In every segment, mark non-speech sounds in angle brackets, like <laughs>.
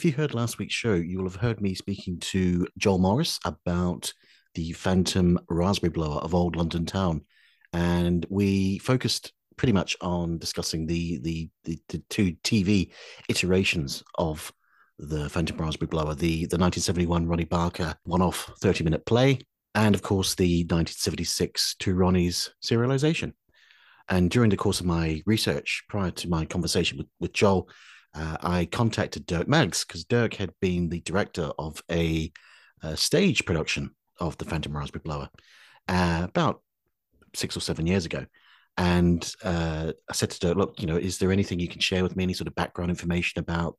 if you heard last week's show, you will have heard me speaking to Joel Morris about the Phantom Raspberry Blower of Old London Town, and we focused pretty much on discussing the the the, the two TV iterations of the Phantom Raspberry Blower, the the 1971 Ronnie Barker one-off 30-minute play, and of course the 1976 Two Ronnies' serialization. And during the course of my research, prior to my conversation with, with Joel, uh, I contacted Dirk Maggs because Dirk had been the director of a, a, stage production of the Phantom Raspberry Blower uh, about six or seven years ago. And uh, I said to Dirk, look, you know, is there anything you can share with me, any sort of background information about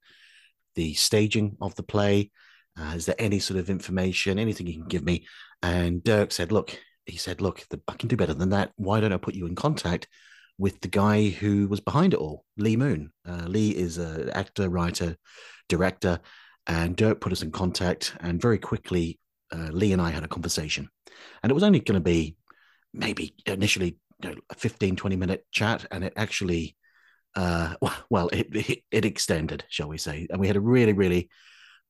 the staging of the play? Uh, is there any sort of information, anything you can give me? And Dirk said, look, he said, look, I can do better than that. Why don't I put you in contact with the guy who was behind it all, Lee Moon? Uh, Lee is an actor, writer, director, and Dirk put us in contact. And very quickly, uh, Lee and I had a conversation. And it was only going to be maybe initially you know, a 15, 20 minute chat. And it actually, uh, <laughs> well, it, it, extended, shall we say. And we had a really, really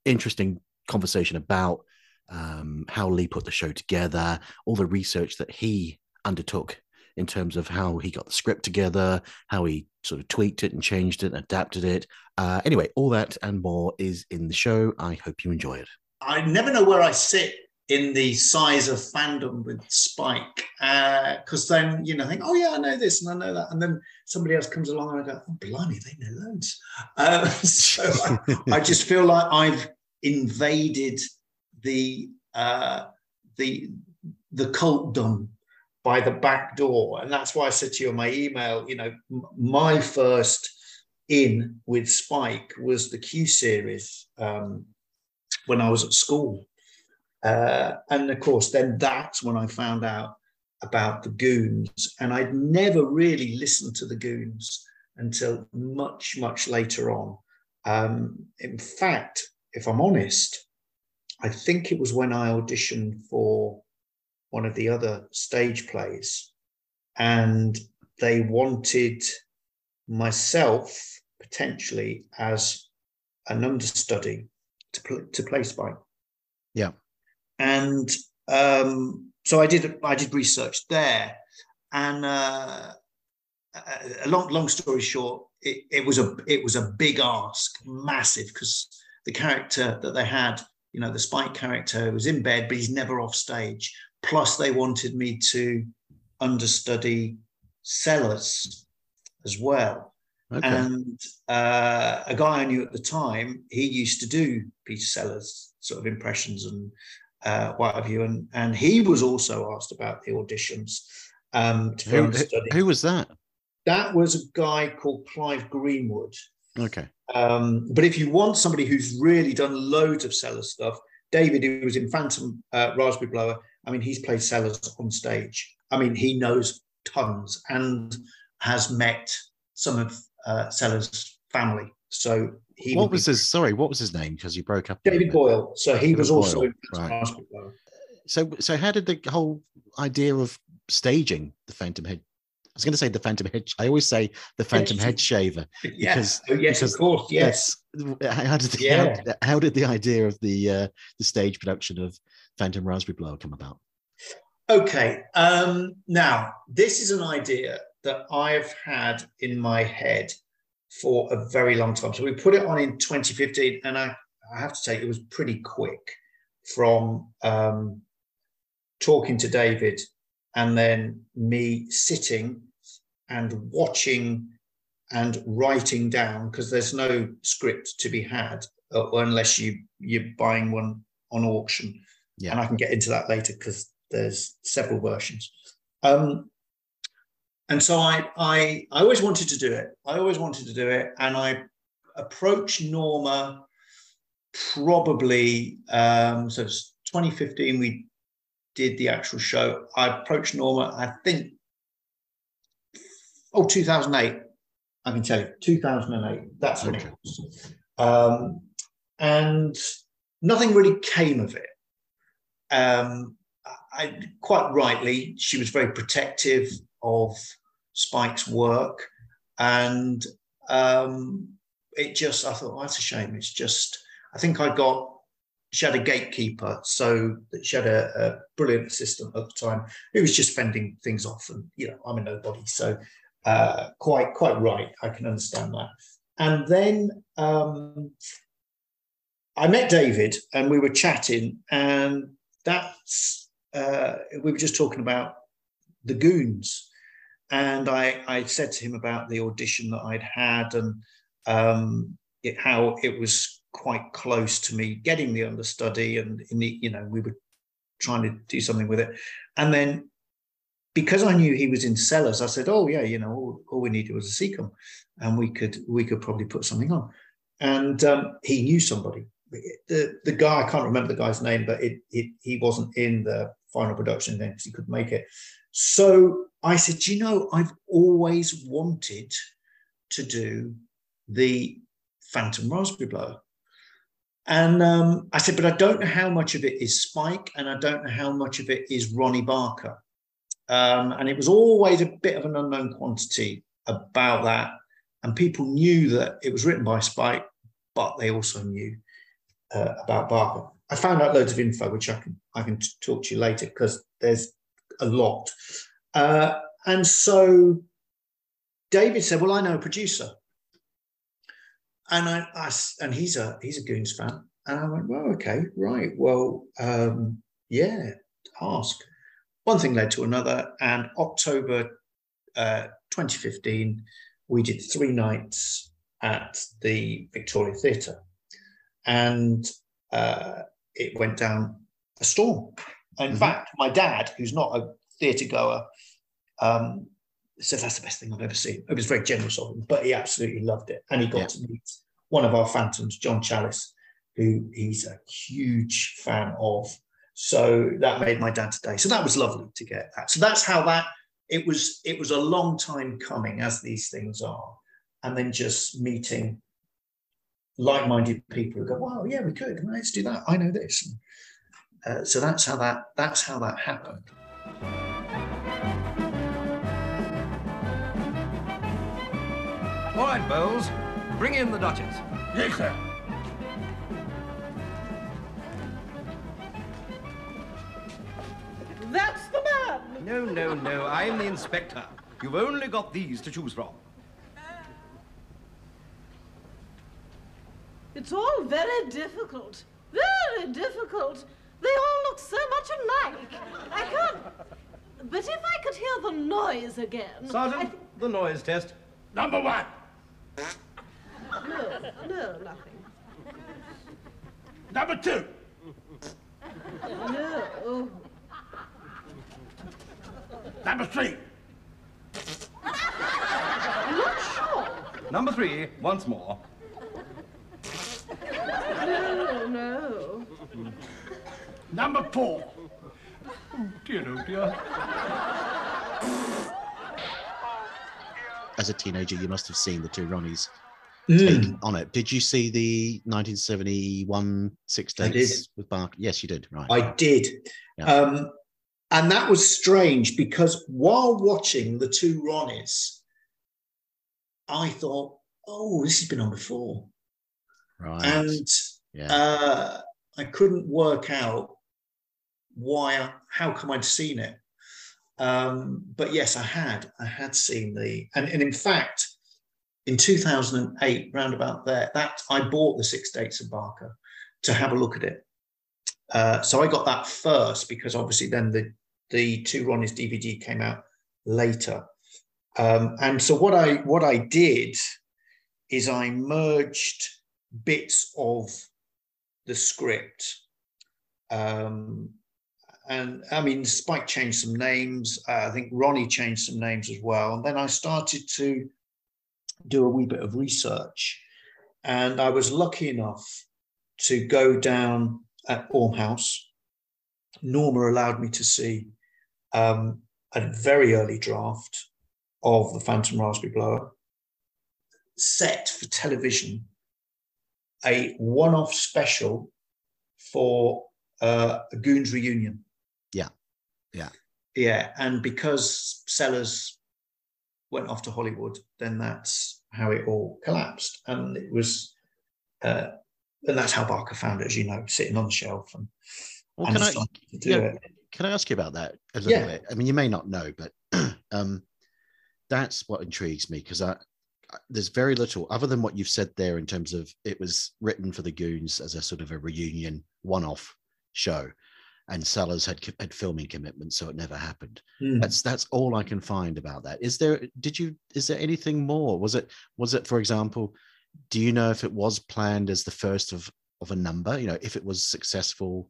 interesting conversation about um, how Lee put the show together, all the research that he undertook in terms of how he got the script together, how he sort of tweaked it and changed it and adapted it. Uh, anyway, all that and more is in the show. I hope you enjoy it. I never know where I sit in the size of fandom with Spike because uh, then you know think oh yeah I know this and I know that and then somebody else comes along and I go oh blimey they know loads uh, <laughs> so I, I, just feel like I've invaded the uh, the the cultdom by the back door, and that's why I said to you in my email, you know, my first in with Spike was the Q series um, when I was at school, uh, and of course, then that's when I found out about the Goons, and I'd never really listened to the Goons until much much later on. Um, in fact, if I'm honest, I think it was when I auditioned for one of the other stage plays, and they wanted myself potentially as an understudy to, pl- to play Spike. Yeah, and um, so I did I did research there, and uh, a long long story short, it, it was a it was a big ask, massive, because the character that they had you know, the Spike character was in bed, but he's never off stage. Plus, they wanted me to understudy Sellers as well. Okay. And uh, a guy I knew at the time, he used to do Peter Sellers sort of impressions and uh, what have you. And, and he was also asked about the auditions. Um, to who, who was that? That was a guy called Clive Greenwood. Okay. Um, but if you want somebody who's really done loads of Sellers stuff, David, who was in Phantom uh, Raspberry Blower, I mean, he's played Sellers on stage. I mean, he knows tons and has met some of uh, Sellers' family. So he. What was his? Sorry, what was his name? Because you broke up. David Boyle. So he David was also Boyle. in right. So, so how did the whole idea of staging the Phantom Head I was going to say the Phantom Head. I always say the Phantom Head Shaver. <laughs> Yes, oh, yes, because, of course, yes. How did the, yeah. how, how, did the idea of the uh, the stage production of Phantom Raspberry Blower come about? Okay, um, now this is an idea that I've had in my head for a very long time. So we put it on in 2015, and I, I have to say it was pretty quick from um, talking to David and then me sitting and watching and writing down because there's no script to be had uh, unless you you're buying one on auction yeah. and i can get into that later because there's several versions um, and so I, I i always wanted to do it i always wanted to do it and i approached norma probably um, so it's 2015 we did the actual show, I approached Norma, I think, oh, 2008. I can tell you, 2008. That's when okay. it was. Um, and nothing really came of it. Um, I, quite rightly, she was very protective of Spike's work. And um, it just I thought, oh, that's a shame. It's just I think I got she had a gatekeeper, so she had a, a, brilliant assistant at the time who was just fending things off, and you know I'm a nobody, so uh, quite quite right. I can understand that. And then um, I met David, and we were chatting, and that's uh, we were just talking about the Goons, and I I said to him about the audition that I'd had and um, it, how it was quite close to me getting the understudy and in the, you know we were trying to do something with it and then because I knew he was in Sellers, I said, "Oh yeah, you know, all, all we needed was a Secombe, and we could we could probably put something on." And um, he knew somebody. The the guy I can't remember the guy's name, but it, it he wasn't in the final production then because he couldn't make it. So I said, "You know, I've always wanted to do the Phantom Raspberry Blower." And um, I said, but I don't know how much of it is Spike and I don't know how much of it is Ronnie Barker. Um, and it was always a bit of an unknown quantity about that. And people knew that it was written by Spike, but they also knew uh, about Barker. I found out loads of info, which I can I can talk to you later because there's a lot. Uh, and so David said, "Well, I know a producer." and I, I, and he's a he's a Goons fan, and I went, well, okay, right, well, um, yeah, ask. One thing led to another, and October uh, 2015, we did three nights at the Victoria Theatre, and uh, it went down a storm. In mm-hmm. fact, my dad, who's not a theatre goer, um, said that's the best thing I've ever seen. It was very generous of him, but he absolutely loved it. And he got yeah. to meet one of our phantoms, John Challis, who he's a huge fan of. So that made my dad today. So that was lovely to get that. So that's how that it was. It was a long time coming, as these things are, and then just meeting like-minded people who go, "Wow, yeah, we could. Let's do that. I know this." Uh, so that's how that that's how that happened. All right, Bowles. Bring in the Duchess. Yes, sir. That's the man. No, no, no. I'm the inspector. You've only got these to choose from. It's all very difficult. Very difficult. They all look so much alike. I can't. But if I could hear the noise again. Sergeant, the noise test. Number one. No, no, nothing. Number two. No. Number three. I'm not sure. Number three, once more. No, no. Number four. Oh dear, oh dear. As a teenager, you must have seen the two Ronnies Mm. on it. Did you see the 1971 Six Dates with Barker? Yes, you did. Right. I did. Yeah. Um, and that was strange because while watching the two Ronnies, I thought, oh, this has been on before. Right. And yeah. uh, I couldn't work out why, how come I'd seen it. Um, but yes, I had. I had seen the, and, and in fact, in 2008, round about there, that I bought the Six Dates of Barker to have a look at it. Uh, so I got that first because obviously then the the two Ronnies DVD came out later. Um, and so what I what I did is I merged bits of the script. Um, and I mean, Spike changed some names. Uh, I think Ronnie changed some names as well. And then I started to do a wee bit of research. And I was lucky enough to go down at Orme House. Norma allowed me to see um, a very early draft of the Phantom Raspberry Blower set for television, a one off special for uh, a Goons reunion. Yeah. Yeah. Yeah. And because Sellers went off to Hollywood, then that's how it all collapsed, and it was, uh, and that's how Barker found it, as you know, sitting on the shelf and, Well, and can I yeah, it. can I ask you about that a little Yeah. bit? I mean, you may not know, but <clears throat> um, that's what intrigues me because I- there's very little other than what you've said there in terms of it was written for the Goons as a sort of a reunion one-off show, and Sellers had had filming commitments, so it never happened. Hmm. That's that's all I can find about that. Is there? Did you? Is there anything more? Was it? Was it? For example, do you know if it was planned as the first of of a number? You know, if it was successful,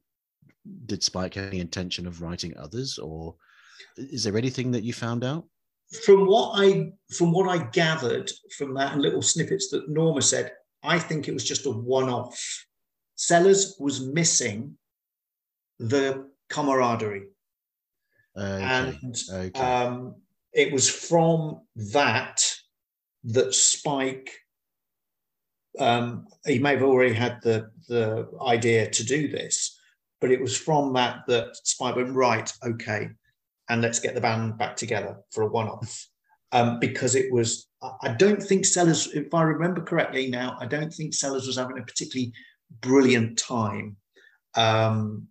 did Spike have any intention of writing others, or is there anything that you found out? From what I from what I gathered from that and little snippets that Norma said, I think it was just a one-off. Sellers was missing the camaraderie, Okay. and okay. um, it was from that that Spike. Um, he may have already had the the idea to do this, but it was from that that Spike went right. Okay, and let's get the band back together for a one-off. Um, because it was, I- don't think Sellers, if I remember correctly now, I don't think Sellers was having a particularly brilliant time. Um,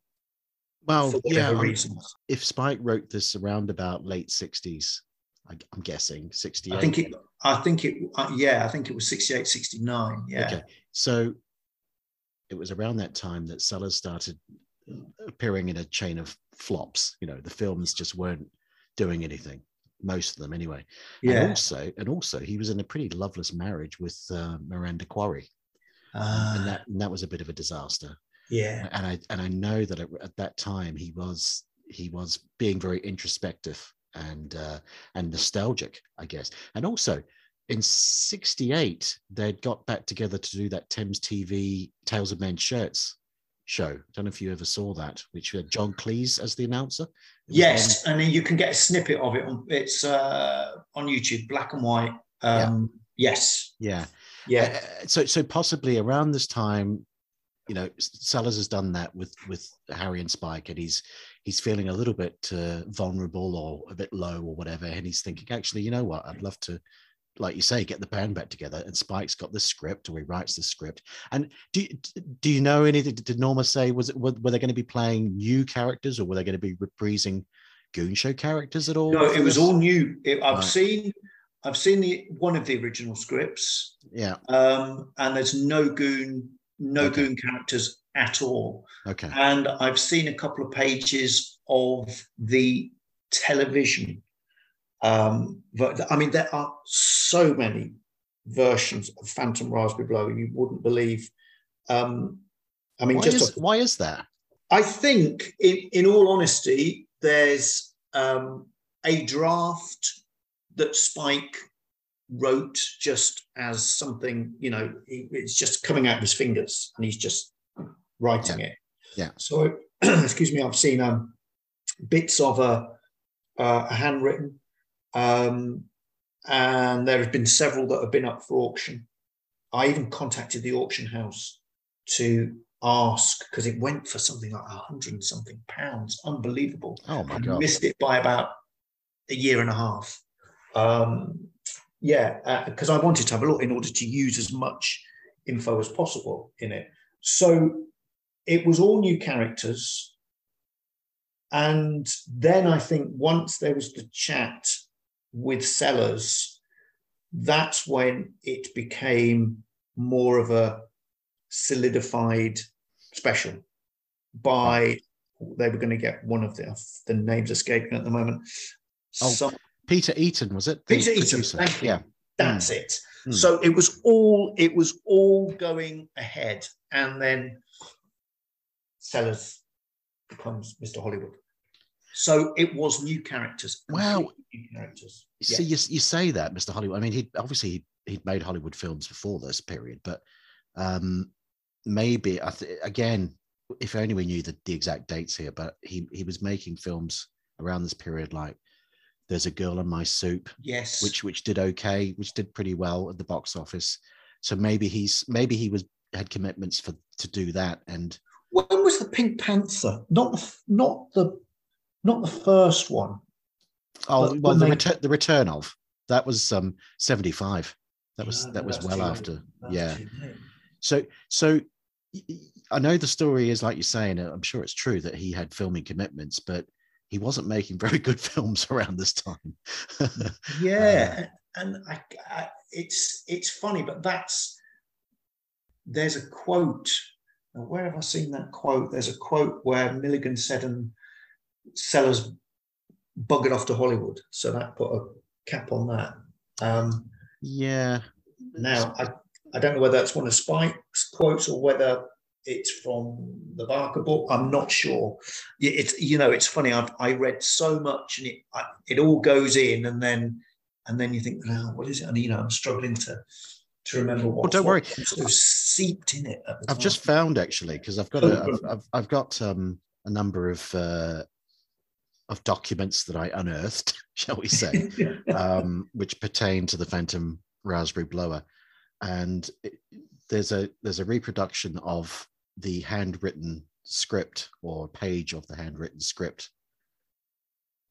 well, for yeah. reasons. if Spike wrote this around about late '60s, I, I'm guessing '68. I think it, I think it, uh, yeah, I think it was 68, 69. Yeah. Okay, so it was around that time that Sellers started appearing in a chain of flops. You know, the films just weren't doing anything, most of them anyway. And Yeah. also, and also, he was in a pretty loveless marriage with uh, Miranda Quarry, Ah, and that and that was a bit of a disaster. yeah. And I and I know that at, at that time he was he was being very introspective and uh, and nostalgic, I guess. And also, in '68, they'd got back together to do that Thames TV Tales of Men's Shirts show. I Don't know if you ever saw that, which had John Cleese as the announcer. Yes, and then you can get a snippet of it. On, it's uh, on YouTube, black and white. Um, Yes, yeah. yeah, Uh, so so possibly around this time you know sellers has done that with with harry and spike and he's he's feeling a little bit uh, vulnerable or a bit low or whatever and he's thinking actually you know what i'd love to like you say get the band back together and spike's got the script or he writes the script and do you, do you know anything did norma say was it were, were they going to be playing new characters or were they going to be reprising goon show characters at all No, it was all new. It, I've Right. seen, I've seen the one of the original scripts, yeah um, and there's no goon, no Okay. goon characters at all. okay And I've seen a couple of pages of the television. Um, but I mean, there are so many versions of Phantom Raspberry Blow you wouldn't believe. Um, I mean, why just is, why is that I think, in, in all honesty, there's um, a draft that Spike wrote just as something, you know, it's just coming out of his fingers and he's just writing it. Yeah. So, <clears throat> excuse me, I've seen um, bits of a, uh, a handwritten, um, and there have been several that have been up for auction. I even contacted the auction house to ask because it went for something like a hundred and something pounds. Unbelievable. oh my I god missed it by about a year and a half. Um, yeah, because I wanted to have a look in order to use as much info as possible in it. So it was all new characters. And then I think once there was the chat with sellers, that's when it became more of a solidified special by they were going to get one of the the names escaping at the moment. Oh, Some, Peter Eton was it? The Peter Eton, thank you. Yeah. that's it. Hmm. So it was all it was all going ahead, and then Sellers becomes Mr. Hollywood. So it was new characters. Wow. new characters. You Yeah. See, you, you say that, Mr. Hollywood. I mean, he obviously he'd, he'd made Hollywood films before this period, but um, maybe I th- again, if only we knew the, the exact dates here, but he he was making films around this period, like "There's a Girl in My Soup," Yes. which which did okay, which did pretty well at the box office. So maybe he's maybe he was had commitments for to do that, and when was the Pink Panther? Not not the not the first one. oh well, the they- return the return of that was um seventy five. That was No, that was well after. That's yeah. So so I know the story is like you're saying. uh, I'm sure it's true that he had filming commitments, but he wasn't making <laughs> very good films around this time. <laughs> Yeah, and I, I, it's it's funny, but that's there's a quote. Where have I seen that quote? There's a quote where Milligan said, "And Sellers buggered off to Hollywood," so that put a cap on that. Um, yeah. now, I, I don't know whether that's one of Spike's quotes or whether it's from the Barker book. I'm not sure. It's you know, it's funny. I've I read so much, and it I, it all goes in, and then and then you think, oh, what is it? And you know, I'm struggling to to remember what. don't worry. was so seeped in it. I've just found actually because I've got a, I've, I've, I've got um, a number of uh, of documents that I unearthed, <laughs> shall we say, <laughs> um, which pertain to the Phantom Raspberry Blower, and it, there's a there's a reproduction of the handwritten script or page of the handwritten script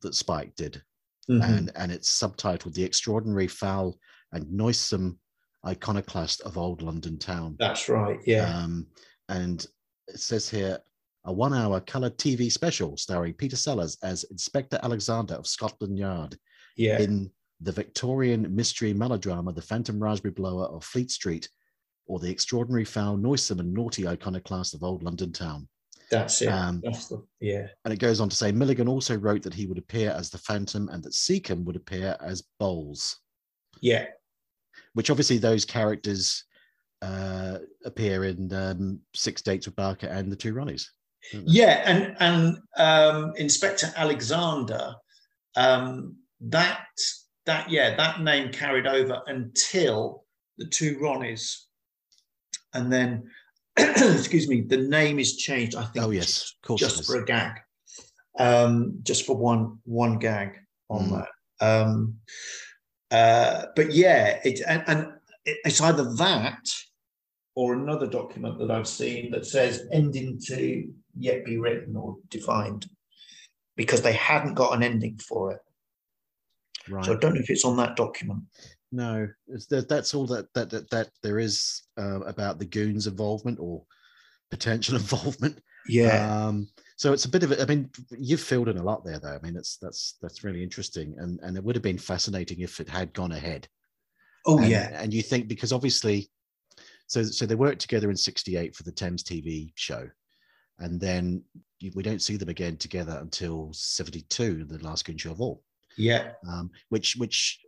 that Spike did, Mhm. and and it's subtitled "The Extraordinary Foul and Noisome Iconoclast of Old London Town." That's right. Yeah. Um, and it says here a one hour colored TV special starring Peter Sellers as Inspector Alexander of Scotland Yard yeah. in the Victorian mystery melodrama The Phantom Raspberry Blower of Fleet Street or the extraordinary foul, noisome, and naughty iconoclast of old London town. that's it. um, that's the yeah. And it goes on to say Milligan also wrote that he would appear as the Phantom and that Secombe would appear as Bowles, Yeah. which obviously those characters uh, appear in um, Six Dates with Barker and The Two Ronnies. They? Yeah, and and um, Inspector Alexander, um, that that yeah, that name carried over until the two Ronnies, and then <clears throat> excuse me, the name is changed. I think. Oh, yes, just- of course just for a gag, um, just for one one gag on Mm. that. Um, uh, but yeah, it and, and it, it's either that or another document that I've seen that says ending to yet be written or defined because they hadn't got an ending for it. Right. So I don't know if it's on that document. No, that's all that that that, that there is uh, about the goons' involvement or potential <laughs> involvement. Yeah. Um, so it's a bit of. I mean, you've filled in a lot there, though. I mean, it's that's that's really interesting, and and it would have been fascinating if it had gone ahead. oh and, yeah. and you think because obviously, so so they worked together in '68 for the Thames TV show, and then we don't see them again together until '72, the last goon show of all Yeah. um, which which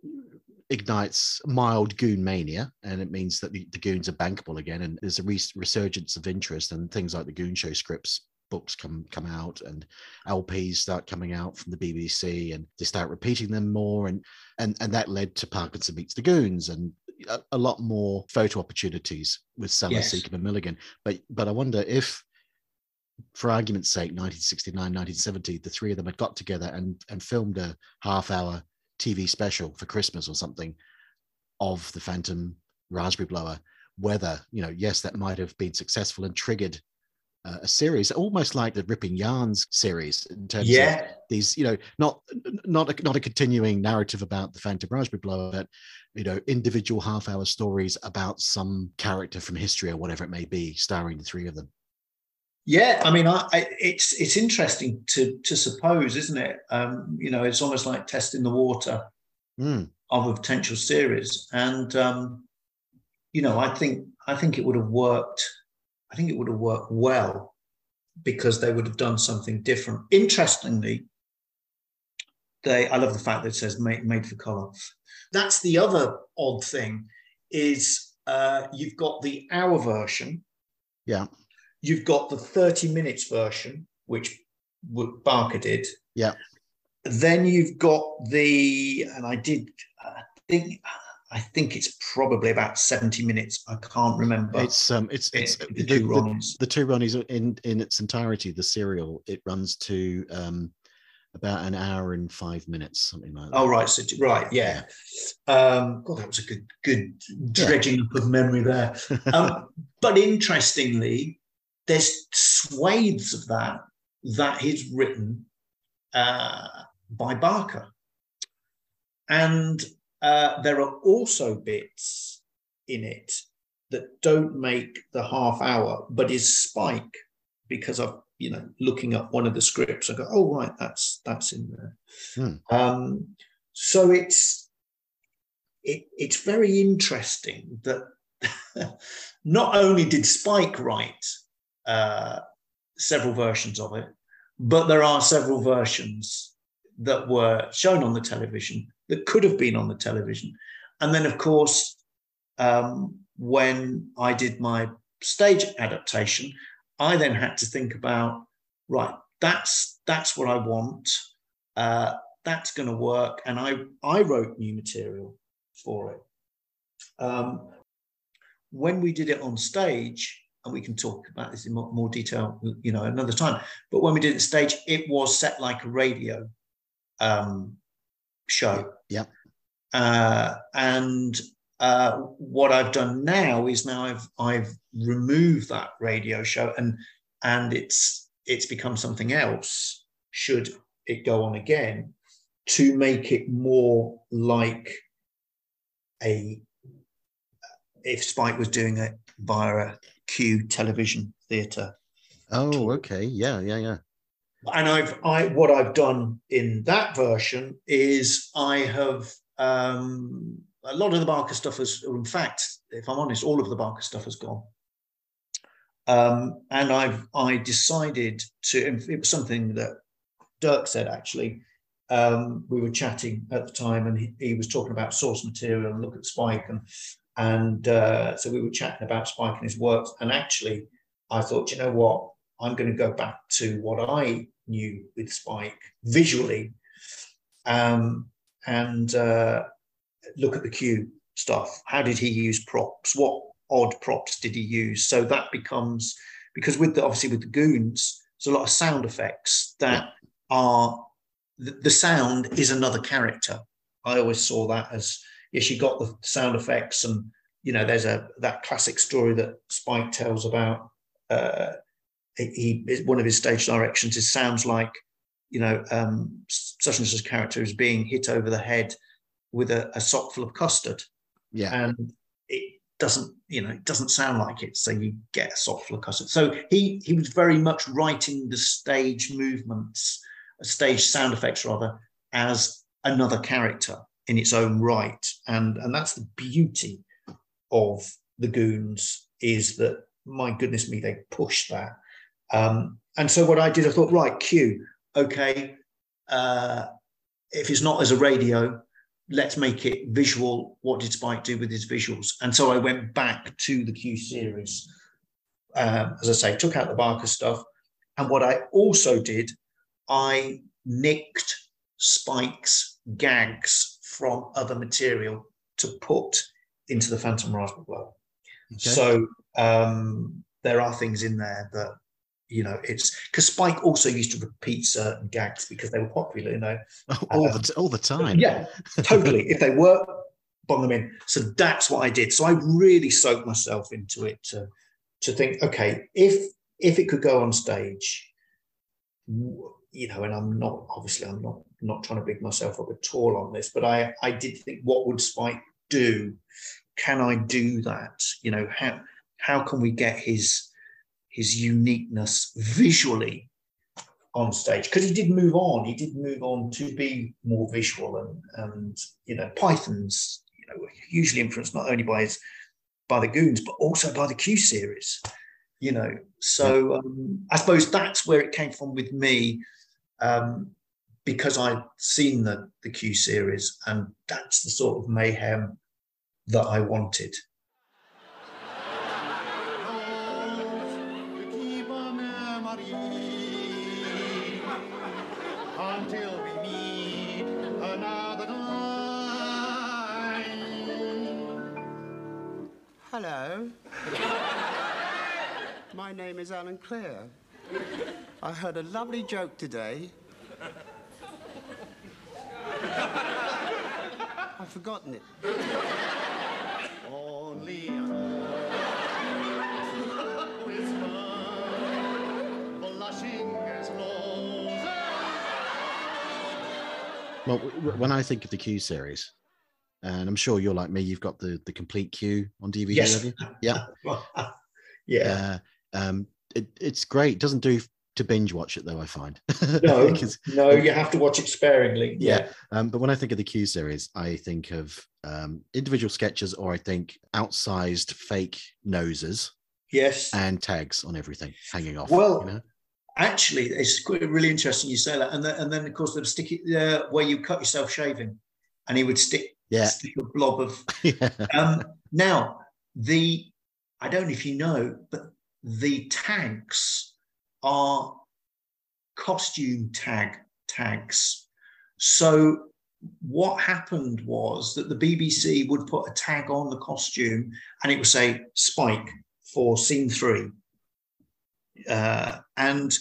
ignites mild goon mania, and it means that the, the goons are bankable again, and there's a res- resurgence of interest, and things like the Goon Show scripts books come come out, and LPs start coming out from the BBC, and they start repeating them more, and and and that led to Parkinson meets the Goons, and a, a lot more photo opportunities with Sellers, Yes. And Milligan. But but I wonder if for argument's sake, 1969, 1970, the three of them had got together and, and filmed a half hour TV special for Christmas or something of the Phantom Raspberry Blower. Whether, you know, yes, that might have been successful and triggered uh, a series, almost like the Ripping Yarns series in terms of these, you know, not not a, not a continuing narrative about the Phantom Raspberry Blower, but you know, individual half hour stories about some character from history or whatever it may be, starring the three of them. Yeah, I mean, I, I, it's it's interesting to to suppose, isn't it? Um, you know, it's almost like testing the water Mm, of a potential series, and um, you know, I think I think it would have worked. I think it would have worked well because they would have done something different. Interestingly, they I love the fact that it says made, made for color. That's the other odd thing is uh, you've got the hour version yeah, You've got the 30 minutes version, which Barker did. Yeah. Then you've got the, and I did, I think, I think it's probably about 70 minutes. I can't remember. it's um, it's it's the, the, two the, the two Ronnies in in its entirety. The serial it runs to um, about an hour and five minutes, something like that. Oh, right. So, right. Yeah. Um, God, that was a good, good dredging up of memory there. <laughs> Um, but interestingly, there's swathes of that that is written uh, by Barker. And uh, there are also bits in it that don't make the half hour, but is Spike because I've you know looking up one of the scripts. I go, oh right, that's that's in there. Hmm. Um, so it's it, it's very interesting that <laughs> not only did Spike write uh, several versions of it, but there are several versions that were shown on the television that could have been on the television. And then, of course, um, when I did my stage adaptation, I then had to think about right, that's that's what I want. Uh, that's going to work, and I I wrote new material for it. Um, when we did it on stage, and we can talk about this in more, more detail, you know, another time. But when we did the stage, it was set like a radio um, show. Yeah. Uh, and uh, what I've done now is now I've I've removed that radio show and and it's it's become something else. Should it go on again, to make it more like a if Spike was doing it via a Q television theatre. Oh, okay. Yeah, yeah, yeah. And I've I what I've done in that version is I have um, a lot of the Barker stuff has, in fact, if I'm honest, all of the Barker stuff has gone. Um, and I've I decided to. It was something that Dirk said actually. Um, we were chatting at the time, and he, he, was talking about source material and look at Spike, and and uh, so we were chatting about Spike and his works. And actually, I thought, you know what, I'm going to go back to what I knew with Spike visually, um, and uh, look at the Q stuff. How did he use props? What odd props did he use? So that becomes because with the obviously with the goons, there's a lot of sound effects that are the, the sound is another character. I always saw that as yes, you got the sound effects, and you know, there's a that classic story that Spike tells about. Uh, he one of his stage directions. It sounds like you know um, such and such character is being hit over the head with a, a sock full of custard. Yeah, and it doesn't you know it doesn't sound like it. So you get a sock full of custard. So he he was very much writing the stage movements, stage sound effects rather, as another character in its own right. And, and that's the beauty of the Goons is that, my goodness me, they push that. Um, and so what I did, I thought, right, Q, okay, uh, if it's not as a radio, let's make it visual. What did Spike do with his visuals? And so I went back to the Q series. Um, as I say, took out the Barker stuff. And what I also did, I nicked Spike's gags from other material to put into the Phantom Raspberry Blower. Okay. So um, there are things in there that you know it's because Spike also used to repeat certain gags because they were popular. You know, <laughs> all um, the all the time. Yeah, totally. if they were, bung them in. So that's what I did. So I really soaked myself into it to to think, okay, if if it could go on stage, you know, and I'm not obviously I'm not not trying to big myself up at all on this, but I I did think, what would Spike do? Can I do that? You know, how how can we get his his uniqueness visually on stage? Because he did move on. He did move on to be more visual, and and you know, Python's you know hugely influenced not only by his by the Goons, but also by the Q series. You know, so um, I suppose that's where it came from with me um, because I'd seen the, the Q series, and that's the sort of mayhem that I wanted. Hello. <laughs> My name is Alan Clare. I heard a lovely joke today. I've forgotten it. Only Well, when I think of the Q series, and I'm sure you're like me. You've got the the complete Q on DVD, Yes. have you? Yeah. <laughs> <laughs> yeah. Uh, um, it, it's great. It Doesn't do to binge watch it though. I find. <laughs> No, Because- no, you have to watch it sparingly. Yeah. Um, but when I think of the Q series, I think of um, individual sketches, or I think outsized fake noses Yes. and tags on everything hanging off. Well, you know? Actually, it's really interesting you say that. And then, and then of course, the sticky uh, where you cut yourself shaving, and he would stick Yeah. stick a blob of. <laughs> yeah. Um, now the I don't know if you know, but the tags are costume tag tags. So what happened was that the BBC would put a tag on the costume and it would say Spike for scene three. Uh, and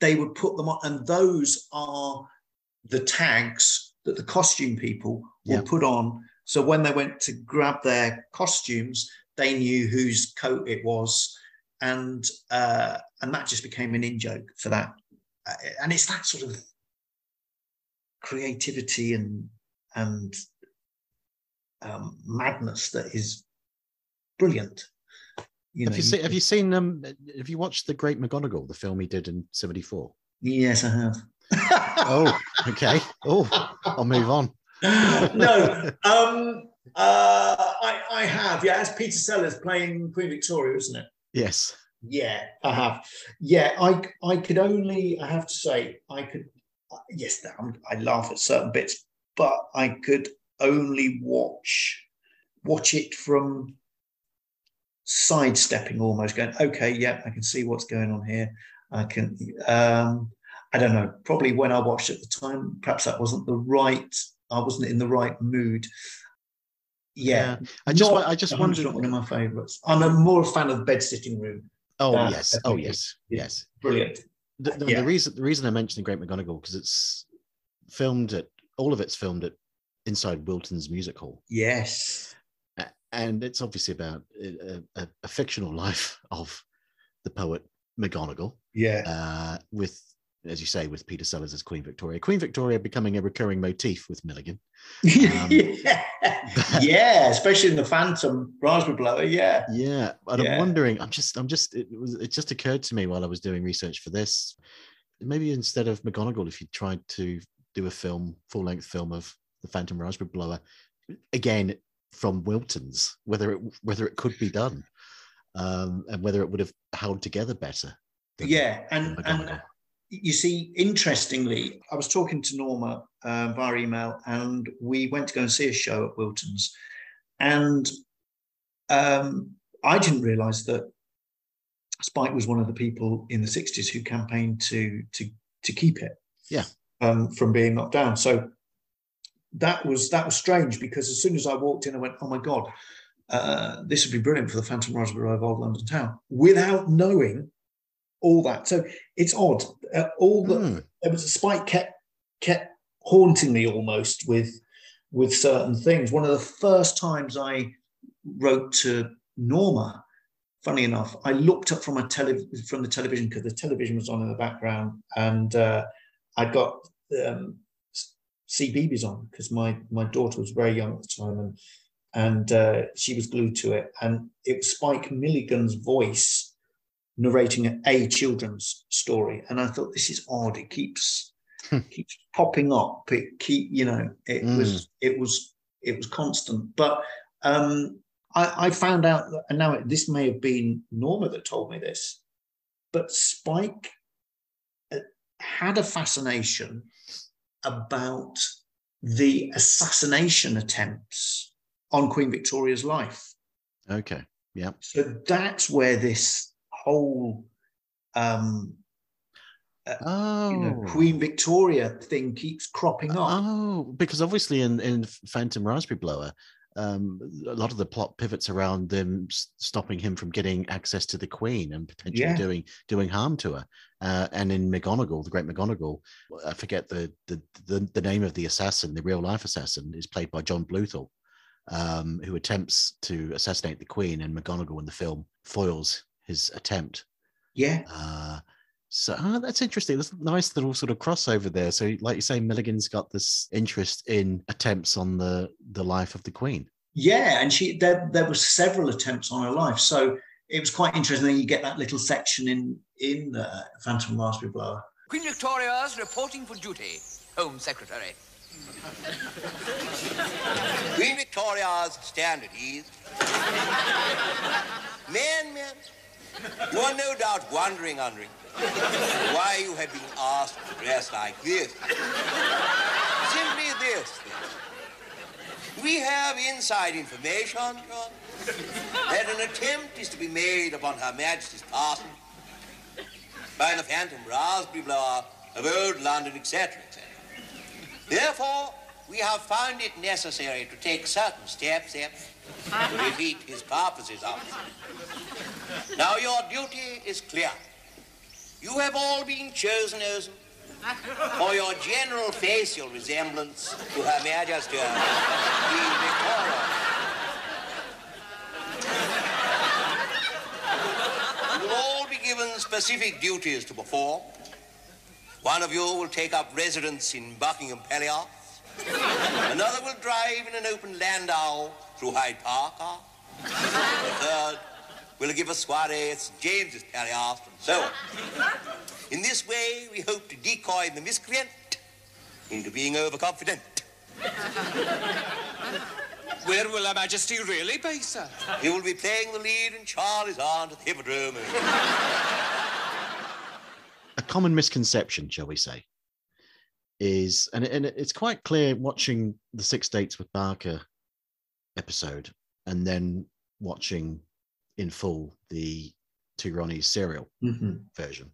they would put them on, and those are the tags that the costume people will Yeah. put on. So when they went to grab their costumes, they knew whose coat it was, and uh, and that just became an in joke for that. Uh, and it's that sort of creativity and and um, madness that is brilliant. You have you seen? Have you seen? Um, have you watched the Great McGonagall, the film he did in '74? Yes, I have. <laughs> Oh, okay. Oh, I'll move on. <laughs> no, um, uh, I, I have. Yeah, as Peter Sellers playing Queen Victoria, isn't it? Yes. Yeah, I have. Yeah, I I could only. I have to say, I could. Yes, I'm, I laugh at certain bits, but I could only watch watch it from sidestepping almost going okay yeah i can see what's going on here i can um i don't know probably when i watched at the time perhaps that wasn't the right i wasn't in the right mood yeah, I just, not I just 100% wondered. one of my favorites i'm a more fan of bed sitting room Oh Yeah, yes. Oh yes. Yes. brilliant The, the, Yeah. the reason the reason I mentioned the Great McGonagall because it's filmed at all of it's filmed at inside Wilton's Music Hall, yes and it's obviously about a, a, a fictional <laughs> life of the poet McGonagall, yeah uh, with as you say, with Peter Sellers as Queen Victoria. Queen Victoria becoming a recurring motif with Milligan. <laughs> Um, yeah yeah especially in the phantom raspberry blower yeah Yeah, and Yeah. I'm wondering. I'm just, I'm just. It was. It just occurred to me while I was doing research for this. Maybe instead of McGonagall, if you tried to do a film, full length film of the Phantom Raspberry Blower, again from Wilton's, whether it whether it could be done, um, and whether it would have held together better. than- yeah and and. You see, interestingly, I was talking to Norma uh, via email, and we went to go and see a show at Wilton's, and um, I didn't realise that Spike was one of the people in the '60s who campaigned to to to keep it, Yeah. um, from being knocked down. So that was that was strange because as soon as I walked in, I went, "Oh my god." Uh, this would be brilliant for the Phantom Raspberry of Old London Town without knowing all that. So it's odd. Uh, all the Hmm. there was a spike kept kept haunting me almost with with certain things. One of the first times I wrote to Norma, funny enough, I looked up from a tele from the television because the television was on in the background, and uh, I'd got um, CBeebies on because my my daughter was very young at the time, and and uh, she was glued to it, and it was Spike Milligan's voice narrating a children's story, and I thought this is odd. It keeps keeps popping up. It keep you know it Mm. was it was it was constant. But um, I, I found out, that, and now it, this may have been Norma that told me this, but Spike uh, had a fascination about the assassination attempts on Queen Victoria's life. Okay. Yeah. So that's where this whole um, Oh. you know, Queen Victoria thing keeps cropping up. Oh, because obviously in in Phantom Raspberry Blower, um, a lot of the plot pivots around them stopping him from getting access to the Queen and potentially Yeah. doing doing harm to her. Uh, and in McGonagall, the Great McGonagall, I forget the, the the the name of the assassin, the real life assassin, is played by John Bluthal, um, who attempts to assassinate the Queen, and McGonagall in the film foils his attempt. yeah, Uh, So ah, that's interesting. There's a nice little sort of crossover there. So, like you say, Milligan's got this interest in attempts on the the life of the Queen. Yeah, and she there there was several attempts on her life, so it was quite interesting. You get that little section in in uh, Phantom Raspberry Blower. Queen Victoria's reporting for duty. Home Secretary. Queen Victoria's stand at ease. Men, men, you are no doubt wondering, Henry, why you have been asked to dress like this. Simply this. We have inside information, John, that an attempt is to be made upon Her Majesty's person by the Phantom Raspberry Blower of Old London, etc., etc. Therefore, we have found it necessary to take certain steps here to defeat his purposes it. Now your duty is clear. You have all been chosen for your general facial resemblance to Her Majesty Queen Victoria. You will all be given specific duties to perform. One of you will take up residence in Buckingham Palace. Another will drive in an open landau through Hyde Park. The third will give a soiree at St. James's Palace, and so on. In this way, we hope to decoy the miscreant into being overconfident. Where will Her Majesty really be, sir? He will be playing the lead in Charley's Aunt at the Hippodrome. a common misconception, shall we say, is and and it's quite clear watching the Six Dates with Barker episode and then watching in full the Two Ronnies serial Mhm. version.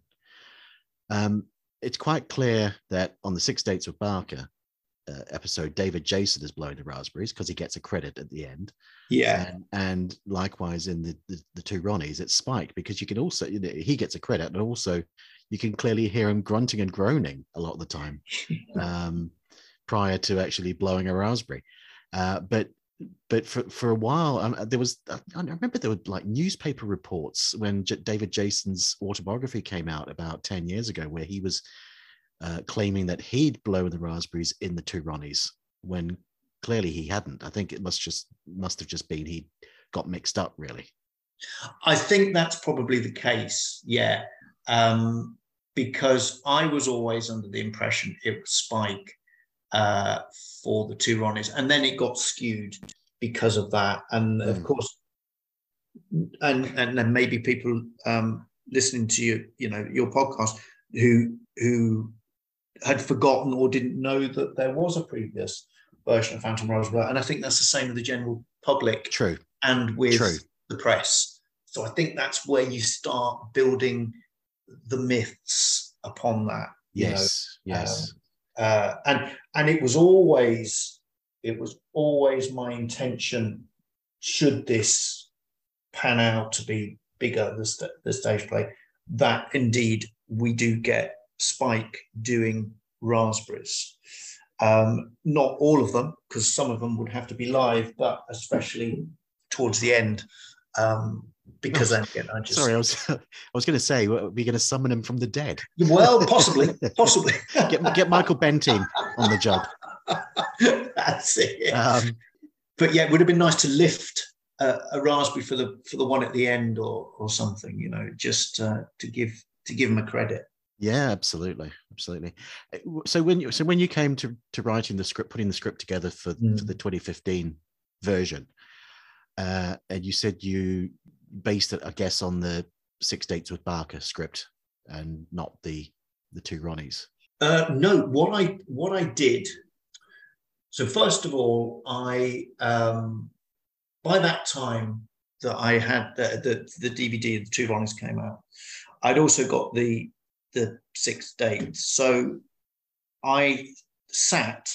Um, it's quite clear that on the Six Dates with Barker uh, episode, David Jason is blowing the raspberries because he gets a credit at the end. Yeah, And, and likewise in the, the the two Ronnies, it's Spike because you can also you know, he gets a credit, and also you can clearly hear him grunting and groaning a lot of the time <laughs> um, prior to actually blowing a raspberry. Uh, but but for, for a while, um, there was I remember there were like newspaper reports when J- David Jason's autobiography came out about ten years ago, where he was uh, claiming that he'd blown the raspberries in the two Ronnies when clearly he hadn't. I think it must just must have just been he got mixed up really. I think that's probably the case. Yeah, um, because I was always under the impression it was Spike uh, for the two Ronnies, and then it got skewed because of that. And of Mm. course, and and then maybe people um, listening to you, you know, your podcast who who had forgotten or didn't know that there was a previous version of Phantom Roswell, and I think that's the same with the general public True. and with True. the press. So I think that's where you start building the myths upon that. you know. Yes. yes. Uh, and and it was always it was always my intention. Should this pan out to be bigger, the, st- the stage play, that indeed we do get Spike doing raspberries. Um, not all of them, because some of them would have to be live, but especially towards the end, um, because then again, I just Sorry, I was <laughs> I was going to say we're going to summon him from the dead. well, <laughs> possibly, possibly. Get get Michael Bentine on the job. <laughs> That's it. Um, but yeah, it would have been nice to lift a, a raspberry for the for the one at the end or or something, you know, just uh, to give to give him a credit. yeah, absolutely, absolutely. Uh, So when you so when you came to to writing the script, putting the script together for Mm. for the 2015 version, uh, and you said you based I guess, on the Six Dates with Barker script and not the the two Ronnies. Uh, no, what I what I did. So first of all, I um, by that time that I had the the, the DVD, the two volumes came out. I'd also got the the six dates. So I sat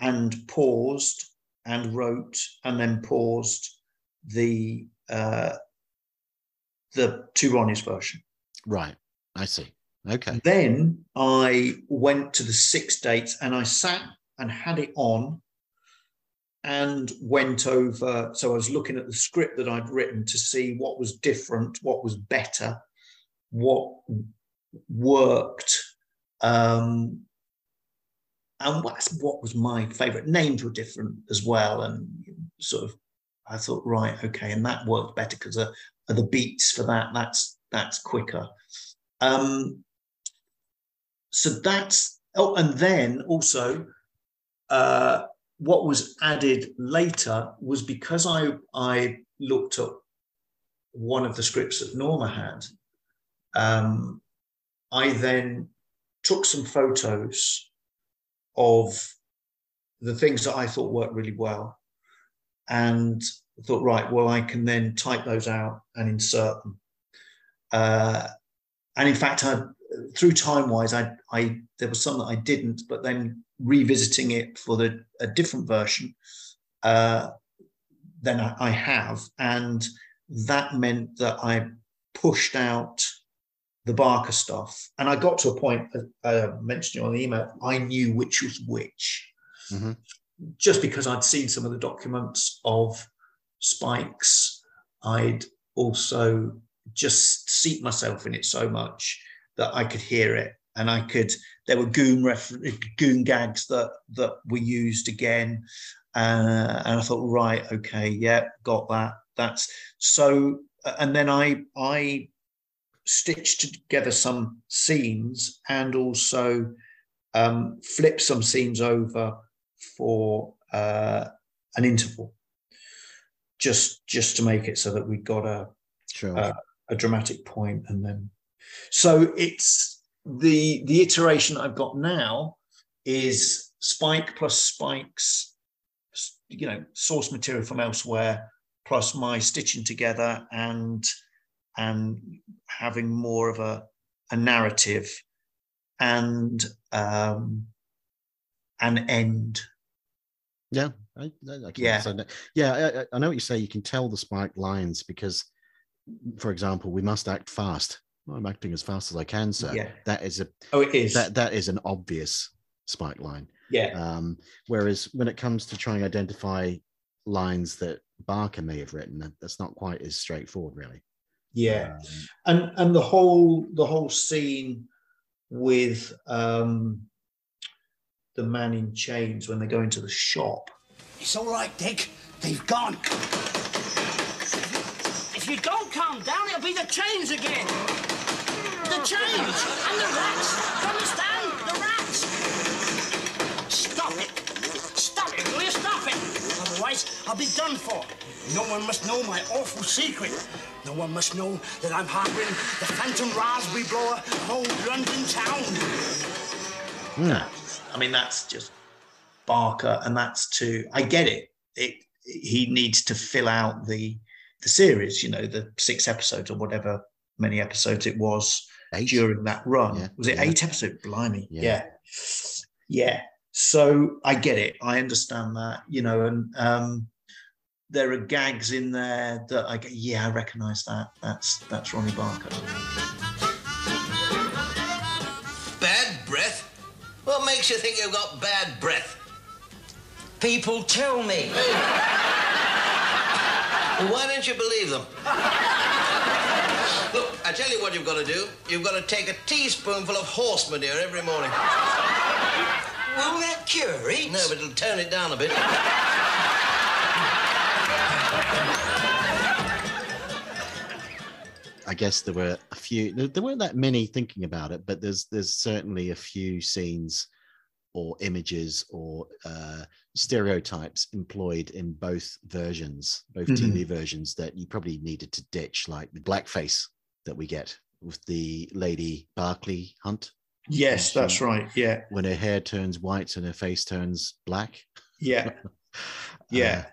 and paused and wrote and then paused the uh, the two Ronnies version. Right. I see. Okay. Then I went to the six dates and I sat and had it on and went over. So I was looking at the script that I'd written to see what was different, what was better, what worked. Um, and what's, what was my favorite? Names were different as well, and sort of I thought, right, okay, and that worked better because of the beats for that. That's that's quicker. Um, so that's oh, and then also uh, what was added later was because I I looked at one of the scripts that Norma had. Um, I then took some photos of the things that I thought worked really well, and thought, right, well, I can then type those out and insert them. Uh, and in fact, I, through time wise, I, I there was some that I didn't, but then revisiting it for the a different version, uh, then I, I have, and that meant that I pushed out the Barker stuff, and I got to a point. Uh, uh mentioned on the email, I knew which was which, mm-hmm. Just because I'd seen some of the documents of Spikes. I'd also just seat myself in it so much that I could hear it and I could. There were goon refer- goon gags that that were used again, uh, and I thought, right, okay, yeah, got that. That's so. And then I I stitched together some scenes and also um, flip some scenes over for uh, an interval, just just to make it so that we got a Sure. uh, a dramatic point and then so it's the the iteration I've got now is Spike plus Spike's you know source material from elsewhere plus my stitching together and and having more of a a narrative and um an end yeah. I, I, Yeah. Yeah. I- I, know what you say. You can tell the spike lines because, for example, we must act fast. Well, I'm acting as fast as I can, sir. Yeah. That is a oh it is that that is an obvious spike line. yeah Um, whereas when it comes to trying to identify lines that Barker may have written, that's not quite as straightforward, really. yeah Um, and and the whole the whole scene with um the man in chains when they go into the shop It's all right, Dick. They've gone. If you don't calm down, it'll be the chains again. The chains and the rats. You understand? The rats. Stop it. Stop it. Will you stop it? Otherwise, I'll be done for. No one must know my awful secret. No one must know that I'm harboring the phantom raspberry blower of old London town. That's- I mean, that's just Barker, and that's to I get it. It he needs to fill out the the series, you know, the six episodes or whatever many episodes it was eight. during that run. Yeah, Was it yeah. eight episodes? Blimey, Yeah. yeah. yeah, So I get it. I understand that, you know, and um, there are gags in there that I get. Yeah, I recognise that. That's that's Ronnie Barker. What makes you think you've got bad breath? People tell me. Well, <laughs> why don't you believe them? Look, I tell you what you've got to do. You've got to take a teaspoonful of horse manure every morning. Will that cure it? No, but it'll tone it down a bit. I guess there were a few. There, weren't that many thinking about it, but there's there's certainly a few scenes or images or uh, stereotypes employed in both versions, both Mhm. TV versions that you probably needed to ditch, like the blackface that we get with the lady Barclay Hunt Yes, that's right. Yeah, when her hair turns white and her face turns black. yeah, <laughs> yeah. Uh,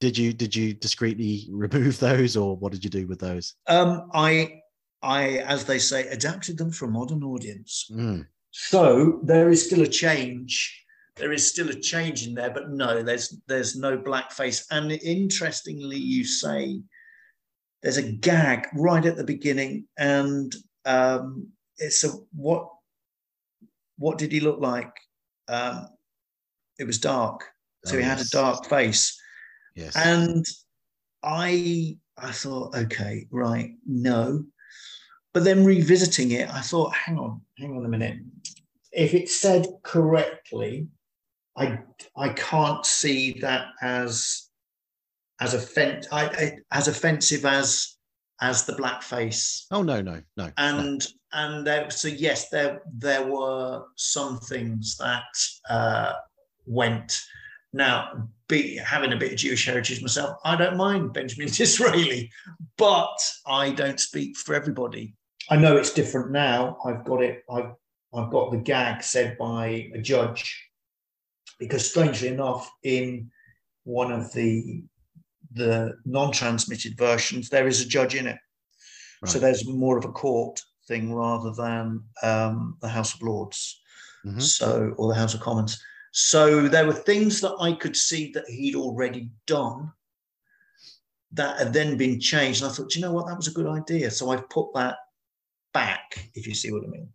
did you did you discreetly <laughs> remove those, or what did you do with those? Um, I, I, as they say, adapted them for a modern audience. Mm, So there is still a change. There is still a change in there, but no, there's there's no blackface. And interestingly, you say there's a gag right at the beginning, and um, it's a what what did he look like? Um, it was dark, so Oh, he had a dark face. yes. And I I thought, okay, right, no. But then revisiting it, I thought, hang on, hang on a minute. If it's said correctly, I I can't see that as as offensive I, I, as offensive as as the blackface. Oh no, no, no. no. And and there, so yes, there there were some things that uh, went. Now, be having a bit of Jewish heritage myself, I don't mind Benjamin <laughs> Disraeli, but I don't speak for everybody. I know it's different now. I've got it. I've I've got the gag said by a judge, because strangely enough, in one of the the non-transmitted versions, there is a judge in it. So there's more of a court thing rather than um, the House of Lords, Mhm. so or the House of Commons. So there were things that I could see that he'd already done that had then been changed. And I thought, "Do you know what, that was a good idea. So I've put that back, if you see what I mean.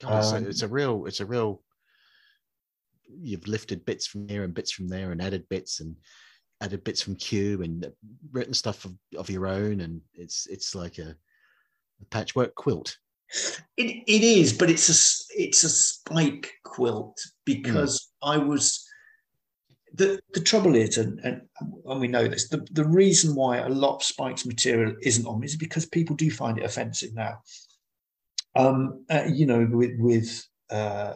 God, it's, Um, a, it's a real, it's a real. You've lifted bits from here and bits from there, and added bits and added bits from Q and written stuff of, of your own, and it's it's like a, a patchwork quilt. It, it is, but it's a it's a spike quilt because I was the the trouble is, and, and and we know this, the, the reason why a lot of Spike's material isn't on me is because people do find it offensive now. Um, uh, you know, with with uh,